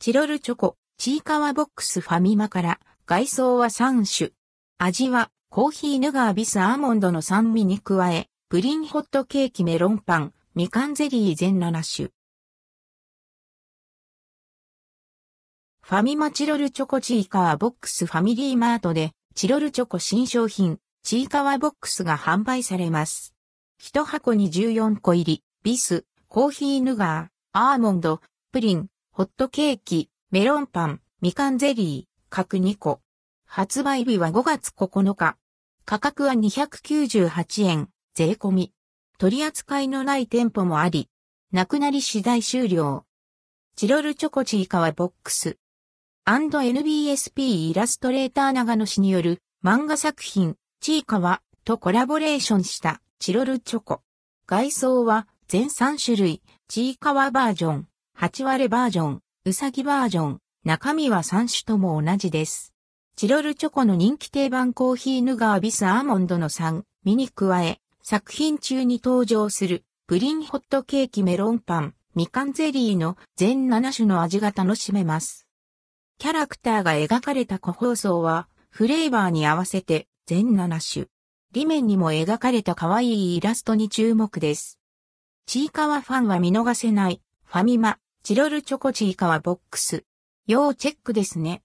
チロルチョコ、チーカワボックスファミマから、外装は3種。味は、コーヒーヌガービスアーモンドの酸味に加え、プリンホットケーキメロンパン、みかんゼリー全7種。ファミマチロルチョコチーカワボックスファミリーマートで、チロルチョコ新商品、チーカワボックスが販売されます。一箱に14個入り、ビス、コーヒーヌガー、アーモンド、プリン、ホットケーキ、メロンパン、みかんゼリー、各2個。発売日は5月9日。価格は298円、税込み。取り扱いのない店舗もあり、なくなり次第終了。チロルチョコチーカワボックス。&NBSP イラストレーター長野氏による漫画作品、チーカワとコラボレーションしたチロルチョコ。外装は全3種類、チーカワバージョン、8割バージョン、うさぎバージョン、中身は3種とも同じです。チロルチョコの人気定番コーヒーヌガービスアーモンドの3、ミに加え、作品中に登場するプリンホットケーキメロンパン、みかんゼリーの全7種の味が楽しめます。キャラクターが描かれた個包装は、フレーバーに合わせて全7種。裏面にも描かれた可愛いイラストに注目です。チーカワファンは見逃せない、ファミマ、チロルチョコチーカはボックス。要チェックですね。